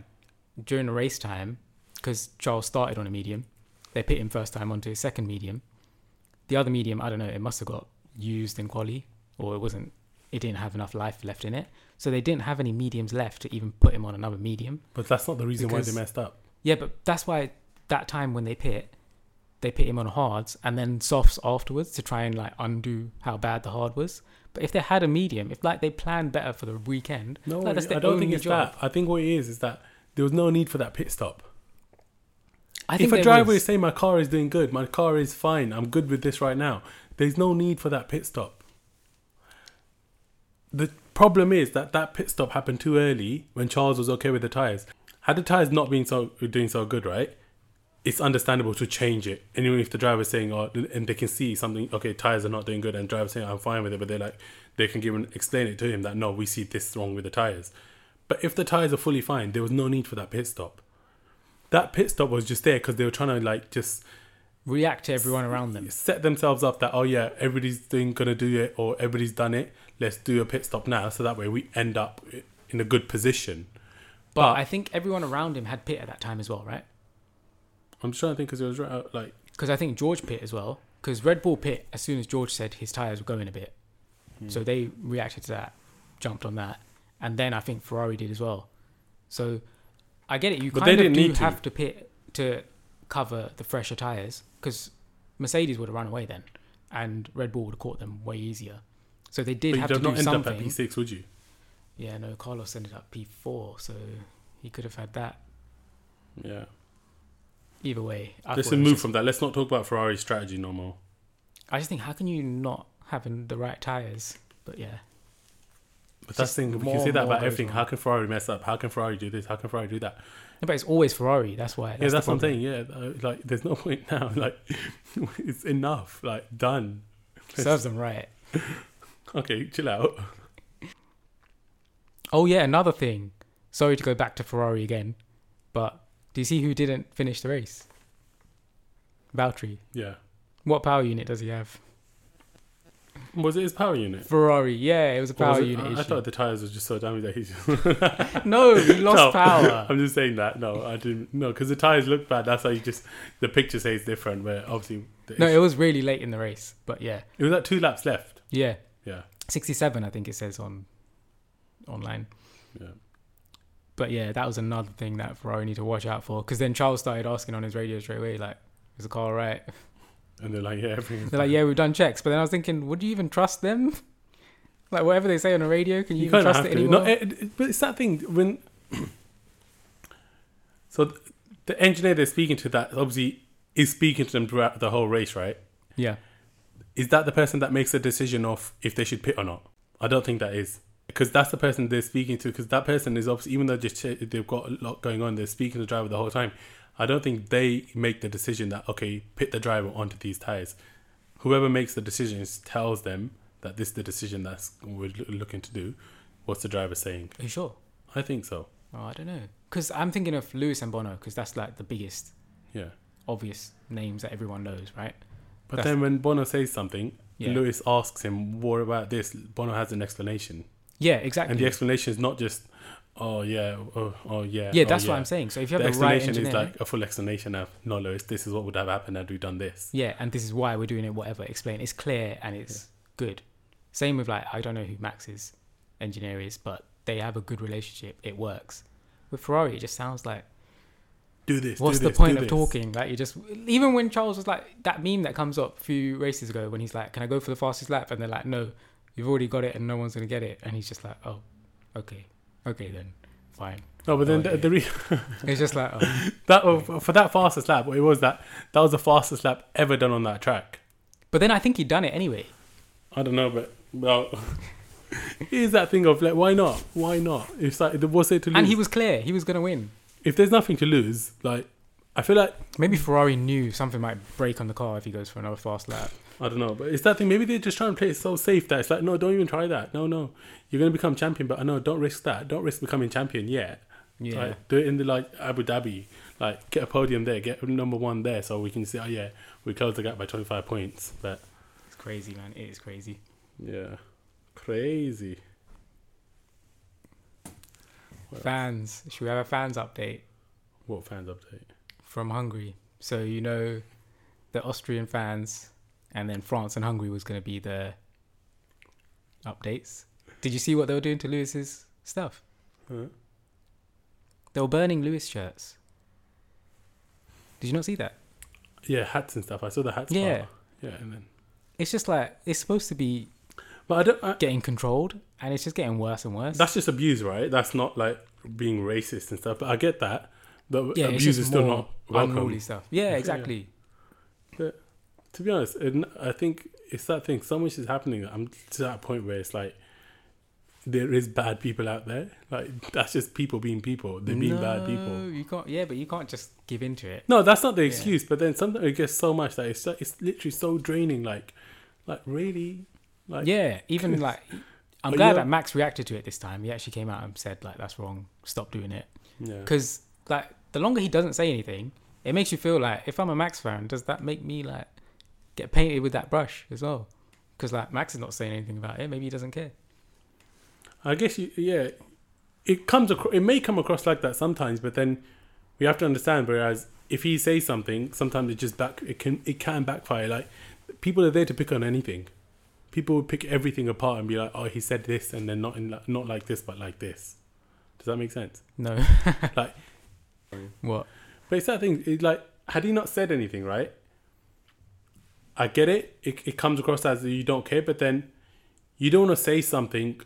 during the race time, because Charles started on a medium, they put him first time onto his second medium. The other medium, I don't know, it must have got used in quali, or it wasn't. It didn't have enough life left in it, so they didn't have any mediums left to even put him on another medium. But that's not the reason why they messed up. Yeah, but that's why that time when they pit, they pit him on hards and then softs afterwards to try and like undo how bad the hard was. But if they had a medium, if like they planned better for the weekend, No, like, I don't think it's job. that. I think what it is is that there was no need for that pit stop. I if a driver is saying my car is doing good, my car is fine, I'm good with this right now, there's no need for that pit stop. The problem is that that pit stop happened too early when Charles was okay with the tires. Had the tires not been so doing so good, right? It's understandable to change it. And even if the driver's saying, "Oh," and they can see something, okay, tires are not doing good, and driver's saying, "I'm fine with it," but they're like, they can give and explain it to him that no, we see this wrong with the tires. But if the tires are fully fine, there was no need for that pit stop. That pit stop was just there because they were trying to like just react to everyone around them. set themselves up that oh yeah everybody's doing gonna do it or everybody's done it let's do a pit stop now so that way we end up in a good position But But- I think everyone around him had pit at that time as well, right? i'm just trying to think because it was right like Because I think George pit as well. Because Red Bull pit as soon as George said his tires were going a bit, Hmm. so they reacted to that, jumped on that, and then I think Ferrari did as well. So I get it. You But kind they of didn't do need to. have to pit to cover the fresher tires because Mercedes would have run away then, and Red Bull would have caught them way easier. So they did but have to do not ended up something. at p6 would you Yeah, no, Carlos ended up P4, so he could have had that. Yeah. Either way, I, Let's thought it was move just- from that. Let's not talk about Ferrari's strategy no more. I just think, how can you not having the right tires? But yeah, But that's the thing. We can say that about everything. How can Ferrari mess up? How can Ferrari do this? How can Ferrari do that? No, but it's always Ferrari. That's why. yeah, that's what I'm saying. Yeah, like there's no [laughs] point now. Like [laughs] it's enough. Like done. Serves them right. [laughs] Okay, chill out. Oh yeah, another thing. Sorry to go back to Ferrari again, but do you see who didn't finish the race? Valtteri. Yeah. What power unit does he have? Was it his power unit? Ferrari. Yeah, it was a Or power was it- unit I, I issue. thought the tires were just so damaged that he's. [laughs] no, he [laughs] lost No, power. [laughs] I'm just saying that. No, I didn't. No, because the tires look bad. That's how you just. The picture says different, but obviously. The No, it was really late in the race, but yeah, it was like two laps left. yeah, Yeah. sixty-seven, I think it says on online. Yeah. But yeah, that was another thing that Ferrari need to watch out for. Because then Charles started asking on his radio straight away, like, "Is the car all right?" [laughs] And they're like, yeah, everything's They're like, "Yeah, we've done checks." But then I was thinking, would you even trust them? [laughs] Like whatever they say on the radio, can you, You even trust it anymore? No, it, it- but it's that thing when. [clears throat] so th- the engineer they're speaking to that obviously is speaking to them throughout the whole race, right? yeah, Is that the person that makes the decision of if they should pit or not? I don't think that is. Because that's the person they're speaking to. Because that person is obviously, even though just they've got a lot going on, they're speaking to the driver the whole time. I don't think they make the decision that okay, pit the driver onto these tires. Whoever makes the decisions tells them that this is the decision that's we're looking to do. What's the driver saying? are you sure? I think so. Oh, I don't know. Because I'm thinking of Lewis and Bono, because that's like the biggest, Yeah. obvious names that everyone knows, right? But That's- then when Bono says something, Yeah. Lewis asks him, "What about this?" Bono has an explanation, Yeah, exactly. and the explanation is not just, "Oh yeah, oh, oh yeah." yeah, oh, that's what. I'm saying. So if you have the, right explanation engineer, is like a full explanation of no Lewis, this is what would have happened had we done this. yeah, and this is why we're doing it. Whatever, explain. It's clear and it's good. Same with like I don't know who Max's engineer is, but they have a good relationship. It works. With Ferrari, it just sounds like Do this. what's do the this, point of this. talking? Like you just even when Charles was like that meme that comes up a few races ago when he's like, "Can I go for the fastest lap?" and they're like, "No, you've already got it, and no one's gonna get it," and he's just like, "Oh, okay, okay then, fine." No, but then Oh, the, yeah. the re- [laughs] It's just like, oh. [laughs] that oh, for that fastest lap, it was that that was the fastest lap ever done on that track. but then I think he'd done it anyway. I don't know, but well, [laughs] here's that thing of like, why not? Why not? It's like what's there to lose? And he was clear he was gonna win. If there's nothing to lose, like I feel like Maybe Ferrari knew something might break on the car if he goes for another fast lap. I don't know, but it's that thing. Maybe they're just trying to play it so safe that it's like, no, don't even try that. No, no, you're gonna become champion, but I know, don't risk that. Don't risk becoming champion yet. Yeah. Like, do it in the like Abu Dhabi, like get a podium there, get number one there, so we can see. oh yeah, we closed the gap by 25 points. But It's crazy, man. It is crazy. yeah, crazy. Fans. Should we have a fans update What fans update? from Hungary? So you know the Austrian fans and then France and Hungary was gonna be the updates. Did you see what they were doing to Lewis's stuff? Huh? They were burning Lewis shirts. Did you not see that? Yeah, hats and stuff. I saw the hats. Yeah. part. yeah, and then. It's just like it's supposed to be But I don't. I, getting controlled and it's just getting worse and worse. that's just abuse, right? That's not like being racist and stuff. But I get that. But yeah, abuse is still not welcome. stuff. Yeah, Yeah. exactly. to be honest, I think it's that thing. So much is happening. I'm to that point where it's like there is bad people out there. Like that's just people being people. They're being bad people. You can't. Yeah, but you can't just give into it. No, that's not the Yeah. excuse. But then sometimes it gets so much that it's it's literally so draining. Like, like really, like yeah, even [laughs] like I'm glad that Max reacted to it this time. He actually came out and said like that's wrong. Stop doing it. yeah. Because like the longer he doesn't say anything, it makes you feel like if I'm a Max fan, does that make me like get painted with that brush as well? Because like Max is not saying anything about it. Maybe he doesn't care. I guess you, yeah, it comes across. It may come across like that sometimes, but then we have to understand. Whereas if he says something, sometimes it just back. It can it can backfire. Like people are there to pick on anything. People would pick everything apart and be like, "Oh, he said this," and then not in not like this, but like this. Does that make sense? No. [laughs] Like- what? But it's that thing. It's like had he not said anything, right? I get it. It it comes across as you don't care, but then you don't want to say something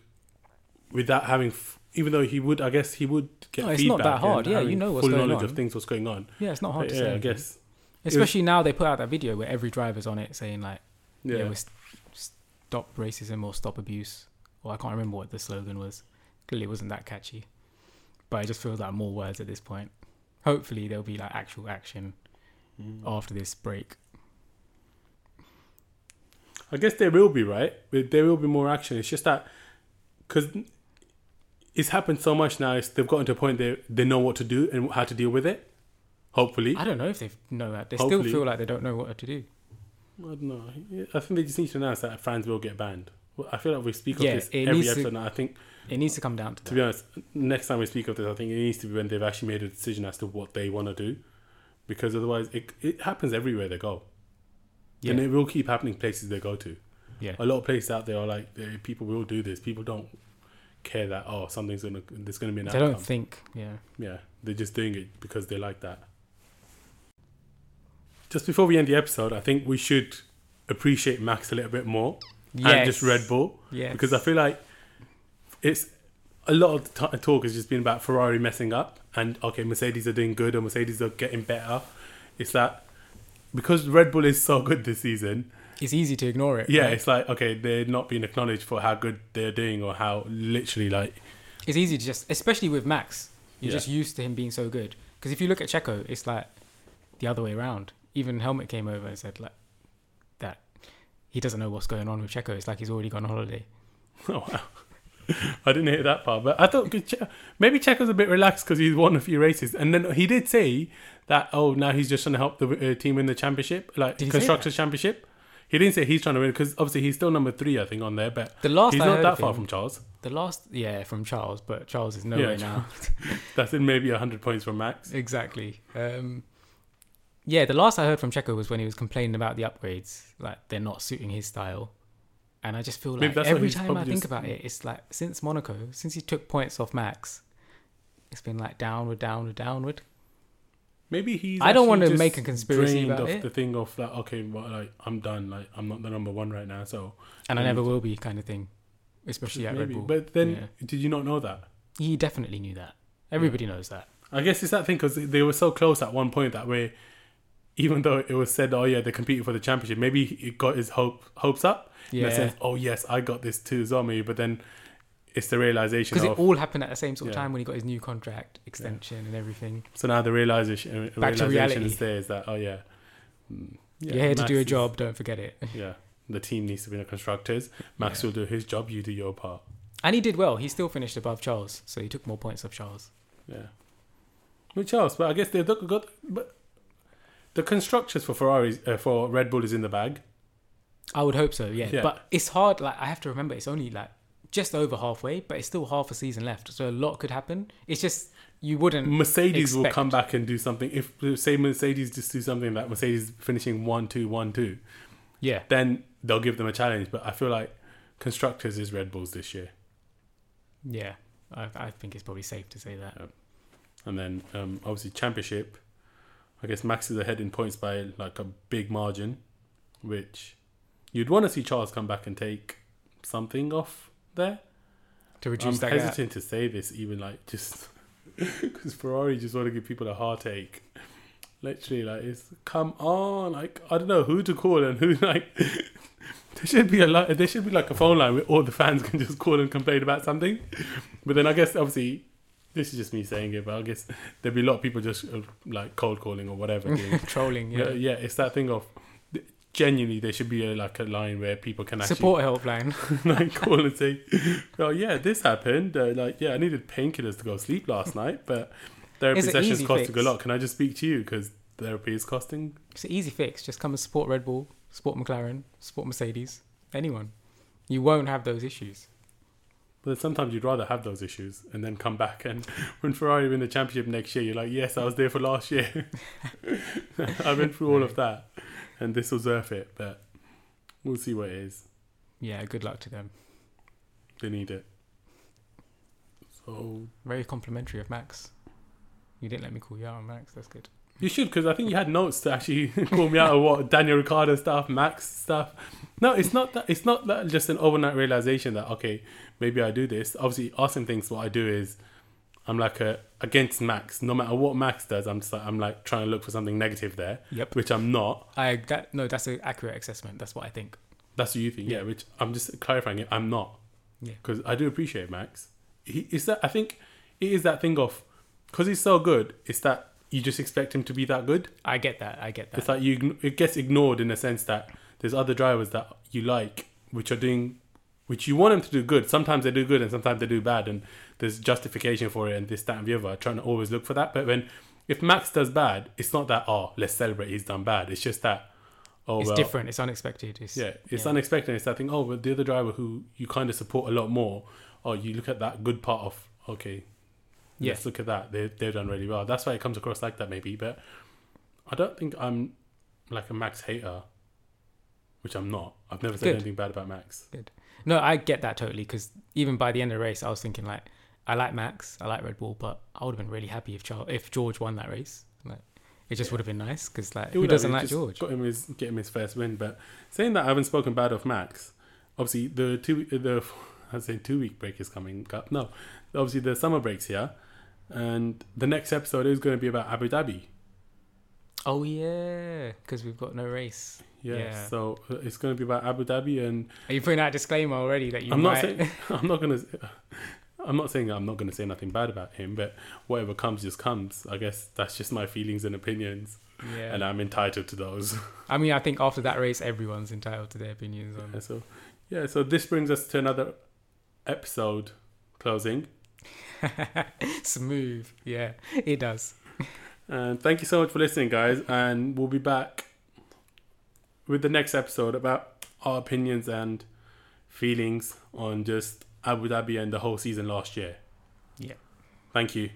without having f- even though he would, I guess he would get No, it's feedback. not that hard. Yeah, you know what's full going knowledge on. of things, what's going on. Yeah, it's not hard But to yeah, say. I guess. Especially now they put out that video where every driver's on it saying like, Yeah, yeah, we st- stop racism or stop abuse. Or I can't remember what the slogan was. Clearly, it wasn't that catchy. But I just feel like more words at this point. Hopefully, there'll be like actual action Mm. after this break. I guess there will be right. There will be more action. It's just that because it's happened so much now. It's, they've gotten to a point they they know what to do and how to deal with it. Hopefully, I don't know if they know that. They Hopefully. still feel like they don't know what to do. I don't know. I think they just need to announce that fans will get banned. I feel like we speak of Yeah, this every needs to- episode now. I think, It needs to come down to to that. be honest, next time we speak of this, I think it needs to be when they've actually made a decision as to what they want to do. Because otherwise, it, it happens everywhere they go. Yeah. And it will keep happening places they go to. Yeah. A lot of places out there are like, people will do this. People don't care that, oh, something's going to, there's to be an They outcome. don't think. Yeah. Yeah, they're just doing it because they like that. Just before we end the episode, I think we should appreciate Max a little bit more and just Red Bull Yeah. because I feel like it's a lot of the t- talk has just been about Ferrari messing up and okay, Mercedes are doing good or Mercedes are getting better. It's that because Red Bull is so good this season, it's easy to ignore it. yeah, right? it's like okay, they're not being acknowledged for how good they're doing or how literally like it's easy to just, especially with Max, you're Yeah. just used to him being so good. Because if you look at Checo, it's like the other way around. Even Helmut came over and said like that he doesn't know what's going on with Checo. It's like he's already gone on holiday. [laughs] Oh wow. [laughs] I didn't hear that part, but I thought che- maybe Checo's a bit relaxed because he's won a few races, and then he did say that oh now he's just trying to help the uh, team win the championship, like constructors championship. He didn't say he's trying to win because obviously he's still number three, I think, on there, but The last he's I not that far him- from Charles. the last yeah from Charles, but Charles is nowhere Yeah, now. [laughs] That's in maybe hundred points from Max. exactly. Um, yeah, the last I heard from Checo was when he was complaining about the upgrades, like they're not suiting his style. And I just feel like every time I think just- about it, it's like since Monaco, since he took points off Max, it's been like downward, downward, downward. Maybe he's. I don't want to make a conspiracy about of it, the thing of like okay, well, like I'm done, like I'm not the number one right now, so and I never will be, kind of thing. Especially at maybe. Red Bull. But then, Yeah. did you not know that? he definitely knew that. Everybody knows that. I guess it's that thing because they were so close at one point that way. Even though it was said, "Oh yeah, they're competing for the championship," maybe he got his hope hopes up. In Yeah, the sense, "Oh yes, I got this too, Zombie." But then it's the realization because it all happened at the same sort of Yeah. time when he got his new contract extension and everything. so now the realization uh, Back to reality. is there is that oh yeah, mm, yeah You're here to do a is- job. Don't forget it. [laughs] Yeah, the team needs to be the constructors. Max Yeah. will do his job. You do your part. And he did well. He still finished above Charles, so he took more points off Charles. Yeah. Which else? But I guess they've got, got but the constructors for Ferraris uh, for Red Bull is in the bag. I would hope so, yeah. Yeah. But it's hard. Like I have to remember, it's only like just over halfway, but it's still half a season left, so a lot could happen. It's just you wouldn't. Mercedes will come back and do something. If say Mercedes just do something that Mercedes finishing one two one two, Yeah, then they'll give them a challenge. But I feel like constructors is Red Bulls this year, yeah. I, I think it's probably safe to say that. and then um, obviously championship. I guess Max is ahead in points by like a big margin, which you'd want to see Charles come back and take something off there. To I'm reduce that gap. hesitant to say this, even like just [laughs] because Ferrari just want to give people a heartache. Literally, like it's come on, like I don't know who to call and who [laughs] like. there should be a li- there should be like a phone line where all the fans [laughs] can just call and complain about something. But then I guess obviously this is just me saying it, but I guess there'd be a lot of people just uh, like cold calling or whatever. [laughs] doing- Trolling, yeah. yeah. yeah, it's that thing of genuinely there should be a, like a line where people can actually Support helpline. [laughs] like call and say, "Oh yeah, this happened. Uh, like yeah, I needed painkillers to go sleep last night, but therapy It's an sessions easy fix. a lot. Can I just speak to you because therapy is costing?" It's an easy fix. Just come and support Red Bull, support McLaren, support Mercedes, anyone. You won't have those issues. But sometimes you'd rather have those issues and then come back and [laughs] when Ferrari win the championship next year, you're like, "Yes, I was there for last year. [laughs] I went through all of that, and this was worth it." But we'll see what it is. Yeah, good luck to them. They need it. So Very complimentary of Max. You didn't let me call you out on Max. That's good. You should, because I think you had notes to actually [laughs] call me out of what Daniel Ricciardo stuff, Max stuff. No, it's not that. It's not that just an overnight realization that okay, maybe I do this. Obviously, Austin thinks what I do is I'm like a against Max. No matter what Max does, I'm just like I'm like trying to look for something negative there, Yep. which I'm not. I that no, that's an accurate assessment. That's what I think. That's what you think, yeah. Which I'm just clarifying it. I'm not, Yeah. because I do appreciate Max. He is that. I think it is that thing of because he's so good. It's that you just expect him to be that good. I get that. I get that. It's like you it gets ignored in the sense that there's other drivers that you like which are doing which you want them to do good. Sometimes they do good and sometimes they do bad and there's justification for it and this, that and the other. Trying to always look for that. But when if Max does bad, it's not that oh let's celebrate he's done bad. It's just that oh it's well different. It's unexpected. It's, yeah, it's yeah. unexpected. It's that thing. Oh, but the other driver who you kind of support a lot more. Oh, you look at that good part of okay. Yeah. Let's look at that. They they've done really well. That's why it comes across like that, maybe. But I don't think I'm like a Max hater, which I'm not. I've never said Good. anything bad about Max. Good. No, I get that totally. Because even by the end of the race, I was thinking like, I like Max, I like Red Bull, but I would have been really happy if Charles, if George won that race. Like, it just Yeah. would have been nice. Because like, who doesn't like George? Got him his get him his first win. But saying that, I haven't spoken bad of Max. Obviously, the two the [laughs] I say two week break is coming up. No, obviously the summer breaks here, and the next episode is going to be about Abu Dhabi. Oh yeah, because we've got no race. Yeah, Yeah. so uh, it's going to be about Abu Dhabi, and Are you putting out a disclaimer already that you I'm might? not saying [laughs] [laughs] I'm not going [laughs] to. I'm not saying I'm not going to say nothing bad about him, but whatever comes just comes. I guess that's just my feelings and opinions, yeah. and I'm entitled to those. I mean, I think after that race, everyone's entitled to their opinions on Yeah, so, yeah, so this brings us to another episode closing, [laughs] Smooth. Yeah, it does. and thank you so much for listening, guys. And we'll be back with the next episode about our opinions and feelings on just Abu Dhabi and the whole season last year. Yeah. Thank you.